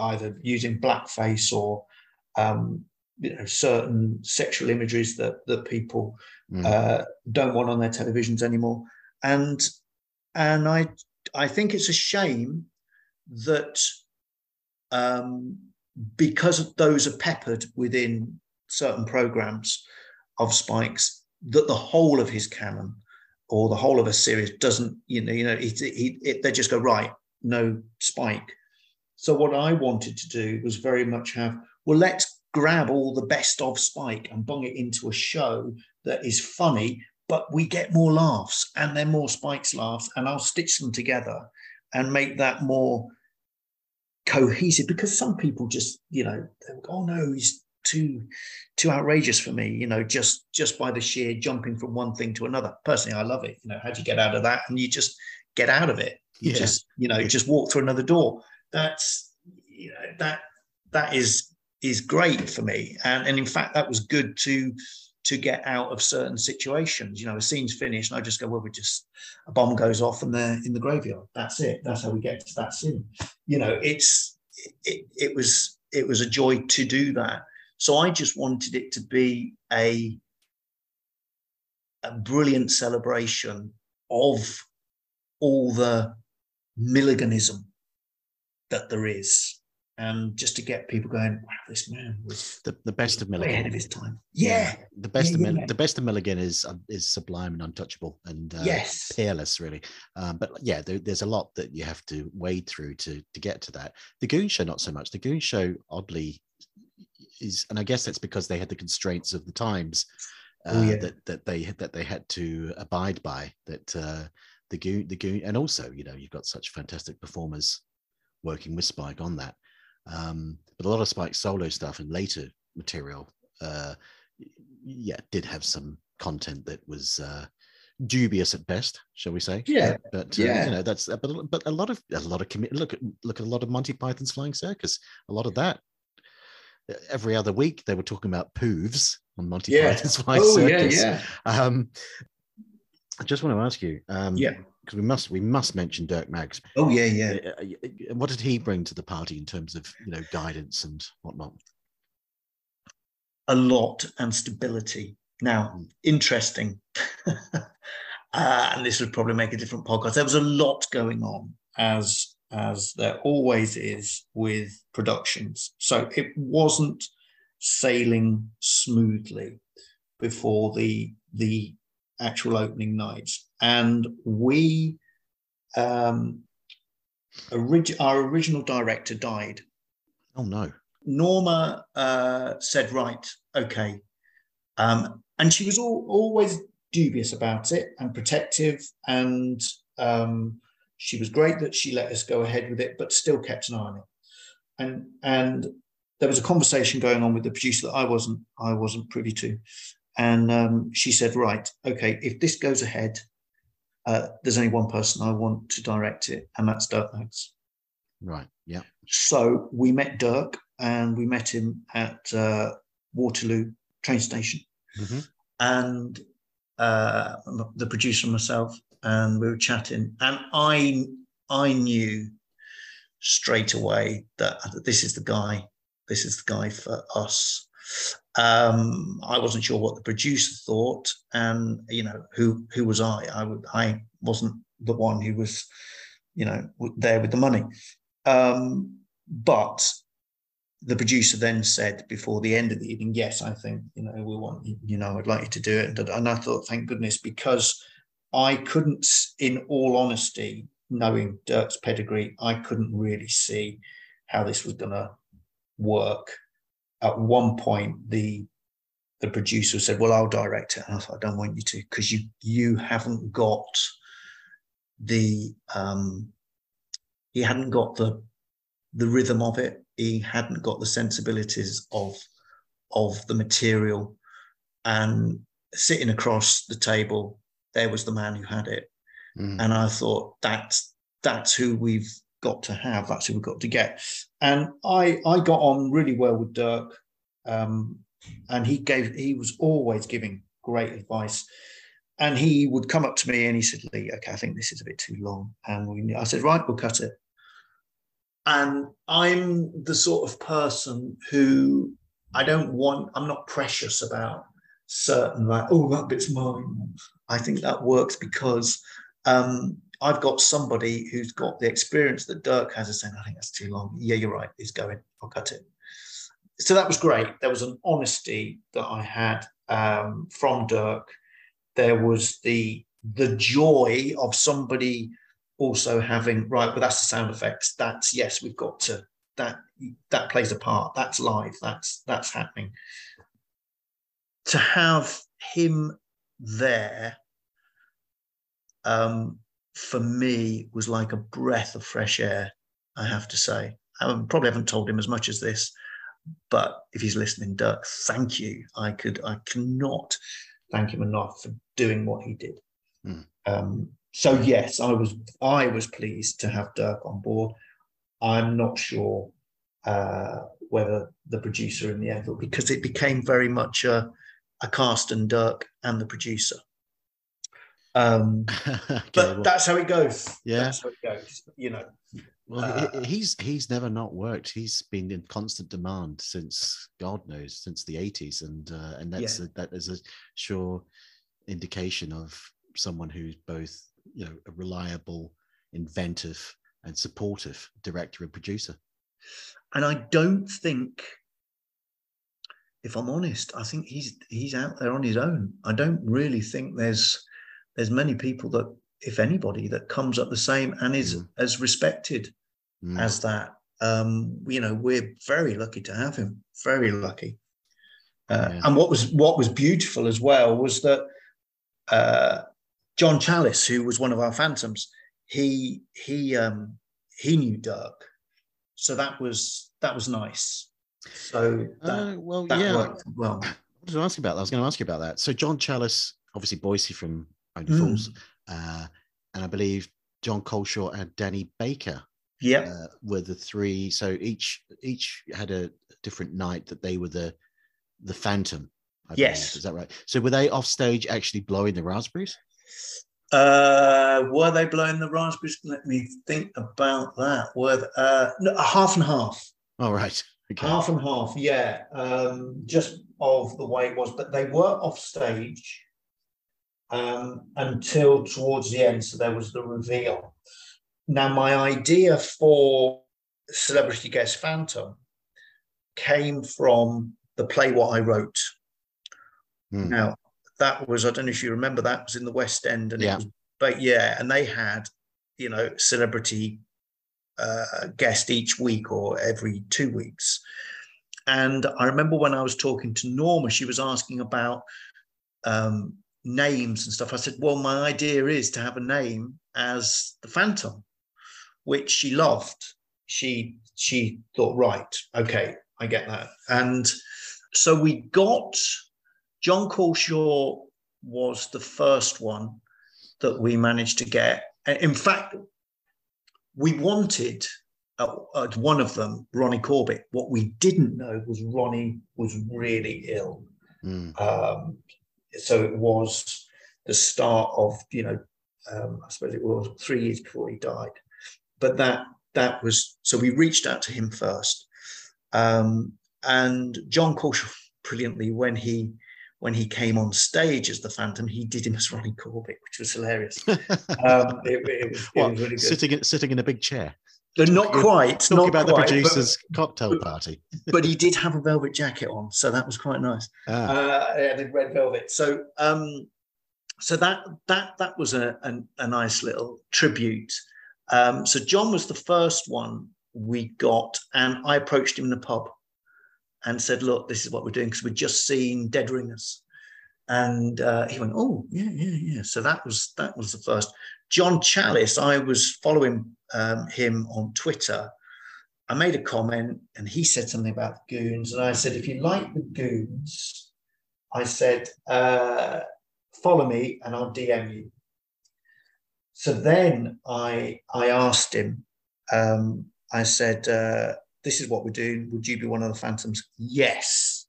either using blackface or um, you know certain sexual imageries that that people Mm. uh, don't want on their televisions anymore, and and I I think it's a shame that um, because those are peppered within certain programs of Spikes, that the whole of his canon or the whole of a series doesn't, you know, you know, it, it, it, they just go right, no Spike. So what I wanted to do was very much have, well, let's grab all the best of Spike and bung it into a show that is funny, but we get more laughs and they're more Spike's laughs, and I'll stitch them together and make that more cohesive because some people just you know go, oh no he's too too outrageous for me you know just just by the sheer jumping from one thing to another. Personally i love it. You know how do you get out of that? And you just get out of it. You Yeah. just you know just walk through another door. That's you know that that is is great for me. And and in fact that was good to to get out of certain situations. You know a scene's finished and i just go well we just a bomb goes off and they're in the graveyard. That's it. That's how we get to that scene. You know it's it, it was it was a joy to do that so i just wanted it to be a a brilliant celebration of all the milliganism that there is and just to get people going wow this man was The, the best of Milligan. ahead of his time yeah the best of yeah, Mil- yeah. the best of Milligan is uh, is sublime and untouchable and uh, yes peerless, really. Um, but yeah, there, there's a lot that you have to wade through to to get to that. The Goon Show, not so much. The Goon Show, oddly, is, and I guess that's because they had the constraints of the times uh, Oh, yeah. that that they that they had to abide by. That uh, the Goon, the Goon, and also, you know, you've got such fantastic performers working with Spike on that. Um, but a lot of Spike's solo stuff and later material, uh, yeah, did have some content that was uh, dubious at best, shall we say? Yeah, But, but uh, yeah. you know, that's but but a lot of a lot of commi- look at look at a lot of Monty Python's Flying Circus. A lot of that. Every other week they were talking about poofs on Monty Yeah. Python's <laughs> Flying oh Circus. yeah Um, I just want to ask you, um, Yeah. because we must we must mention Dirk Maggs. oh yeah yeah Uh, uh, What did he bring to the party in terms of you know guidance and whatnot? a lot and stability. Now, Mm. interesting, <laughs> uh, and this would probably make a different podcast. There was a lot going on, as as there always is with productions. So it wasn't sailing smoothly before the the actual opening nights, and we. Um, orig- our original director died Oh no! Norma uh, said, right, okay. Um, and she was all, always dubious about it and protective. And um, she was great that she let us go ahead with it, but still kept an eye on it. And, and there was a conversation going on with the producer that I wasn't, I wasn't privy to. And um, she said, right, okay, if this goes ahead, uh, there's only one person I want to direct it, and that's Dirk Maggs. Right. Yeah. So we met Dirk, and we met him at uh, Waterloo train station, Mhm. and uh, the producer and myself, and we were chatting, and I I knew straight away that this is the guy. This is the guy for us. Um, I wasn't sure what the producer thought, and you know who who was I? I I wasn't the one who was, you know, there with the money. Um, but the producer then said before the end of the evening, yes, I think you know we want you- know I'd like you to do it, and I thought, thank goodness, because I couldn't, in all honesty, knowing Dirk's pedigree, I couldn't really see how this was going to work. At one point, the the producer said, "Well, I'll direct it," and I thought, "I don't want you to because you you haven't got the um, he hadn't got the the rhythm of it. He hadn't got the sensibilities of of the material, and sitting across the table, there was the man who had it, Mm. and I thought that's that's who we've got to have. That's who we've got to get. And I I got on really well with Dirk, um, and he gave he was always giving great advice. And he would come up to me and he said, "Lee, okay, I think this is a bit too long." And we, I said, "Right, we'll cut it." And I'm the sort of person who I don't want. I'm not precious about certain like, oh, that bit's mine. I think that works because um, I've got somebody who's got the experience that Dirk has of saying, I think that's too long. Yeah, you're right. He's going. I'll cut it. So that was great. There was an honesty that I had um, from Dirk. There was the the joy of somebody also having right, but that's the sound effects. That's yes, we've got to that that plays a part. That's live. That's that's happening. To have him there um, for me was like a breath of fresh air. I have to say, I probably haven't told him as much as this, but if he's listening, Dirk, thank you. I could, I cannot thank him enough for doing what he did. Mm. Um, so yes, I was, I was pleased to have Dirk on board. I'm not sure uh, whether the producer in the end, because it became very much a, a cast and Dirk and the producer. Um, <laughs> Okay, but well- that's how it goes. Yeah. That's how it goes. You know. Well, Uh, he's he's never not worked. He's been in constant demand since God knows since the eighties, and uh, and that's Yeah. a, that is a sure indication of someone who's both you know a reliable, inventive, and supportive director and producer. And I don't think, if I'm honest, I think he's he's out there on his own. I don't really think there's there's many people that, if anybody, that comes up the same and is Mm. as respected Mm. as that. Um, you know, we're very lucky to have him. Very lucky. Uh, Yeah. And what was what was beautiful as well was that uh, John Challis, who was one of our phantoms, he he um, he knew Dirk, so that was that was nice. So that, Uh, well, that yeah. worked well. I was going to ask you about that. I was going to ask you about that. So John Challis, obviously Boycie from Only Mm. Fools, uh, and I believe John Culshaw and Danny Baker Yep. uh, were the three. So each each had a different night that they were the the Phantom. I believe. Yes. is that right? So were they off stage actually blowing the raspberries? Uh, were they blowing the raspberries? Let me think about that. Were th- uh, no, half and half. All right. Okay. Half and half, yeah. Um, just of the way it was, but they were off stage um, until towards the end. So there was the reveal. Now, my idea for Celebrity Guest Phantom came from the play what I wrote. Hmm. Now, that was, I don't know if you remember, that was in the West End. And Yeah. it was, but yeah, and they had, you know, celebrity uh, guest each week or every two weeks. And I remember when I was talking to Norma, she was asking about um, names and stuff. I said, Well, my idea is to have a name as the Phantom, which she loved. She she thought, right, okay, I get that. And so we got John Culshaw was the first one. that we managed to get. In fact, we wanted uh, uh, one of them, Ronnie Corbett. What we didn't know was Ronnie was really ill. Mm. Um, so it was the start of, you know, um, I suppose it was three years before he died. But that that was so we reached out to him first, um, and John Culshaw <laughs> brilliantly when he when he came on stage as the Phantom, he did him as Ronnie Corbett, which was hilarious. <laughs> um, it, it, was, it What, was really good. sitting in, sitting in a big chair, But not quite. talking not about quite, the but- producer's cocktail party. <laughs> but he did have a velvet jacket on, so that was quite nice. Ah, Uh, yeah, the red velvet. So, um, so that that that was a a, a nice little tribute. Um, so John was the first one we got, and I approached him in the pub and said, "Look, this is what we're doing because we'd just seen Dead Ringers." And uh, he went, "Oh, yeah, yeah, yeah." So that was that was the first. John Challis, I was following um, him on Twitter. I made a comment, and he said something about the Goons, and I said, "If you like the Goons," I said, uh, "Follow me, and I'll DM you." So then I I asked him. Um, I said, uh, "This is what we're doing. Would you be one of the Phantoms?" Yes,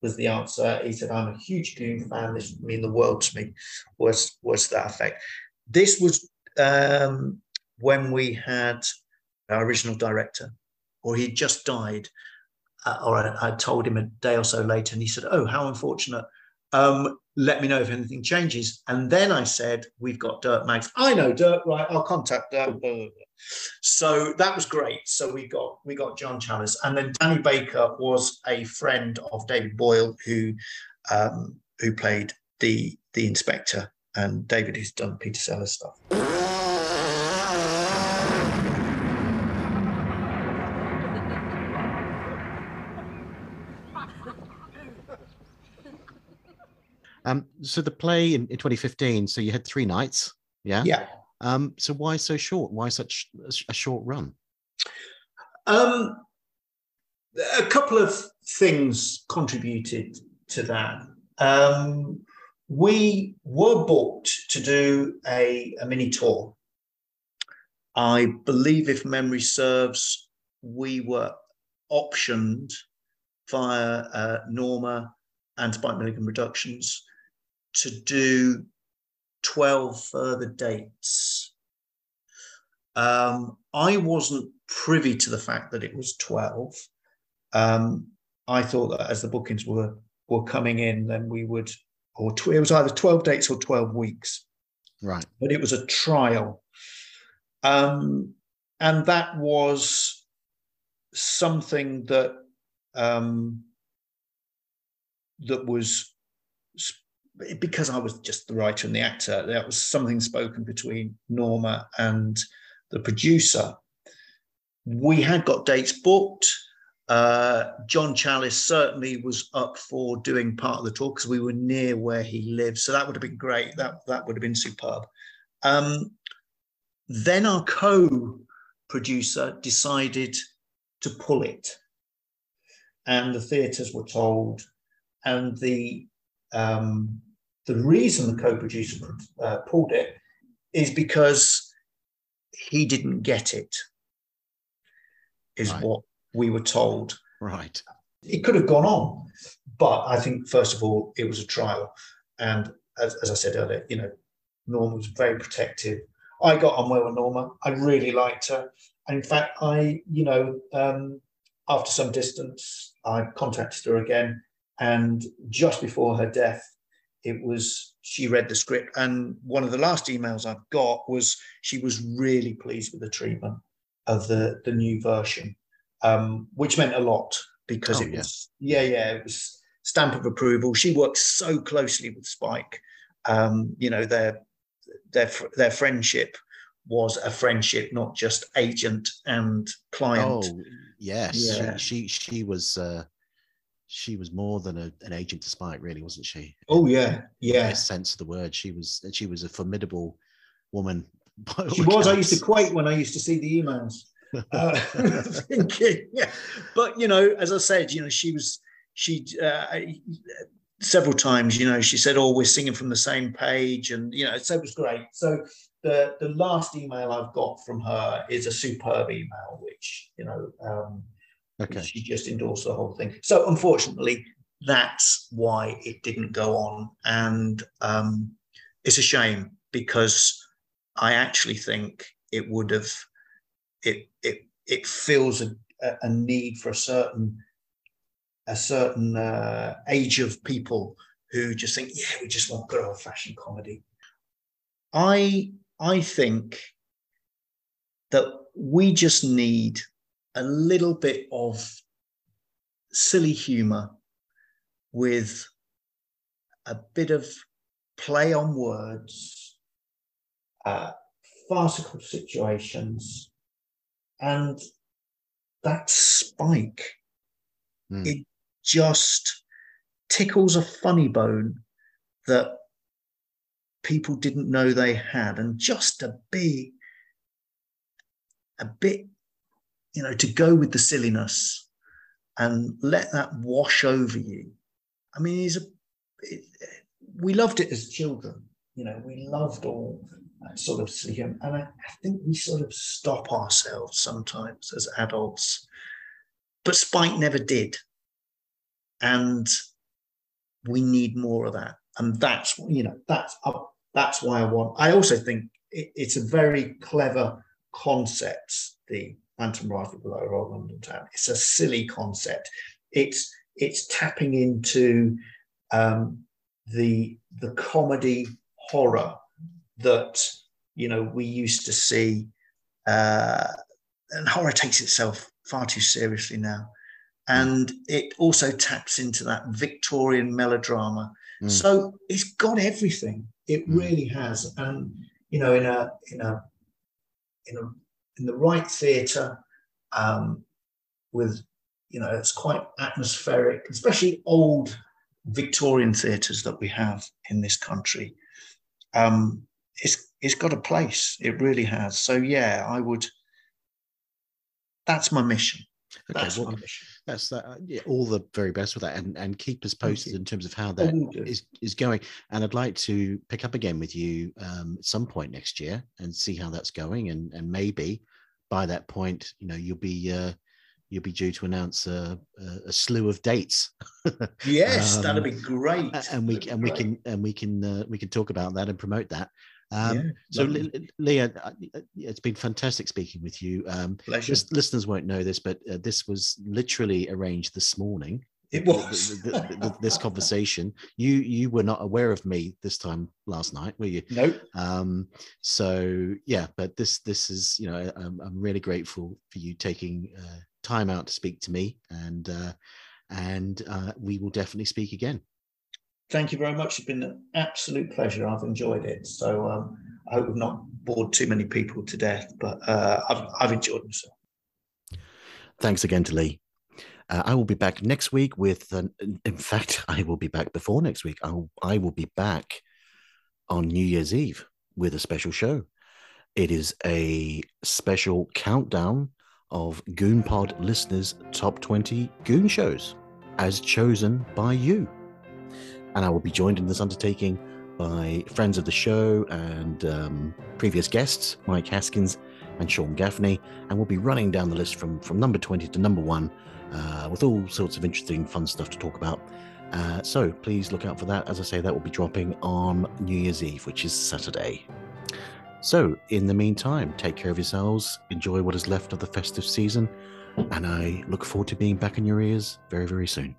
was the answer. He said, "I'm a huge Goon fan. This would mean the world to me." Was was that effect? This was um, when we had our original director, or he'd just died, uh, or I, I told him a day or so later, and he said, "Oh, how unfortunate." Um, let me know if anything changes. And then I said, "We've got Dirk Maggs. I know Dirk. Right, I'll contact Dirk." blah, blah, blah. So that was great. So we got we got John Challis, and then Danny Baker was a friend of David Boyle, who um, who played the the inspector, and David who's done Peter Sellers stuff. Um, so the play in, in 2015. So you had three nights, yeah. Yeah. Um, so why so short? Why such a short run? Um, a couple of things contributed to that. Um, we were booked to do a, a mini tour. I believe, if memory serves, we were optioned via uh, Norma and Spike Milligan Productions to do 12 further dates. Um, I wasn't privy to the fact that it was 12. Um, I thought that as the bookings were were coming in, then we would, or tw- it was either 12 dates or 12 weeks, Right. but it was a trial. Um, and that was something that um, that was because I was just the writer and the actor. That was something spoken between Norma and the producer. We had got dates booked. Uh, John Challis certainly was up for doing part of the tour because we were near where he lived, so that would have been great. That that would have been superb. Um, then our co-producer decided to pull it, and the theatres were told, and the um, the reason the co-producer uh, pulled it is because he didn't get it. Is Right. what we were told. Right. It could have gone on, but I think first of all it was a trial, and as, as I said earlier, you know, Norma was very protective. I got on well with Norma. I really liked her. And in fact, I, you know, um, after some distance, I contacted her again. And just before her death, it was she read the script. And one of the last emails I've got was she was really pleased with the treatment of the, the new version, um, which meant a lot because Oh, it was, yeah, yeah, it was stamp of approval. She works so closely with Spike. Um, you know, their their their friendship was a friendship, not just agent and client. Oh yes, Yeah. she, she she was uh, she was more than a, an agent to Spike, really, wasn't she? Oh, yeah, yeah. sense of the word. She was she was a formidable woman. She was. I used to quake when I used to see the emails. <laughs> Uh, <laughs> thinking, yeah. But you know, as I said, you know, she was she uh, several times, you know, she said, "Oh, we're singing from the same page," and you know, so it was great. So the the last email I've got from her is a superb email, which you know, um, Okay. she just endorsed the whole thing. So unfortunately, that's why it didn't go on, and um, it's a shame because I actually think it would have it it it fills a, a- need for a certain a certain uh, age of people who just think, yeah, we just want good old fashioned comedy. I I think that we just need a little bit of silly humor with a bit of play on words, uh, farcical situations, and that spike. Mm. It just tickles a funny bone that people didn't know they had, and just to be a bit, you know, to go with the silliness and let that wash over you. I mean, he's a, it, we loved it as children, you know, we loved all that sort of silly humor. And I, I think we sort of stop ourselves sometimes as adults. But Spike never did. And we need more of that. And that's, you know, that's that's why I want. I also think it, it's a very clever concept, the Phantom Rifle below Old London Town. It's a silly concept. It's it's tapping into um, the the comedy horror that you know we used to see, uh, and horror takes itself far too seriously now, and it also taps into that Victorian melodrama. Mm. So it's got everything. It Mm. really has, and you know, in a in a in a in the right theatre, um, with you know, it's quite atmospheric, especially old Victorian theatres that we have in this country. Um, it's it's got a place. It really has. So yeah, I would. That's my mission. Okay, That's well, that's that. uh, Yeah, all the very best with that, and and keep us posted in terms of how that is is going. And I'd like to pick up again with you um, at some point next year and see how that's going, and and maybe by that point, you know, you'll be uh, you'll be due to announce a, a, a slew of dates. <laughs> Yes, that'd Um, be great. And we That'd and we can and we can uh, we can talk about that and promote that. Um, Yeah, so, lovely. Leah, uh, it's been fantastic speaking with you. Um, pleasure. lis- listeners won't know this, but uh, this was literally arranged this morning. It was. th- th- th- this conversation. You you were not aware of me this time last night, were you? Nope. Um, so yeah, but this this is you know I'm, I'm really grateful for you taking uh, time out to speak to me, and uh, and uh, we will definitely speak again. Thank you very much. It's been an absolute pleasure. I've enjoyed it. So um, I hope we've not bored too many people to death, but uh, I've, I've enjoyed myself. Thanks again to Lee. Uh, I will be back next week with, an, in fact, <laughs> I will be back before next week. I'll, I will be back on New Year's Eve with a special show. It is a special countdown of Goon Pod listeners' top 20 Goon shows as chosen by you. And I will be joined in this undertaking by friends of the show and um, previous guests, Mike Haskins and Sean Gaffney and we'll be running down the list from from number 20 to number one uh, with all sorts of interesting fun stuff to talk about. Uh, so please look out for that. As i say that will be dropping on new year's eve which is saturday. So in the meantime take care of yourselves enjoy what is left of the festive season and i look forward to being back in your ears very very soon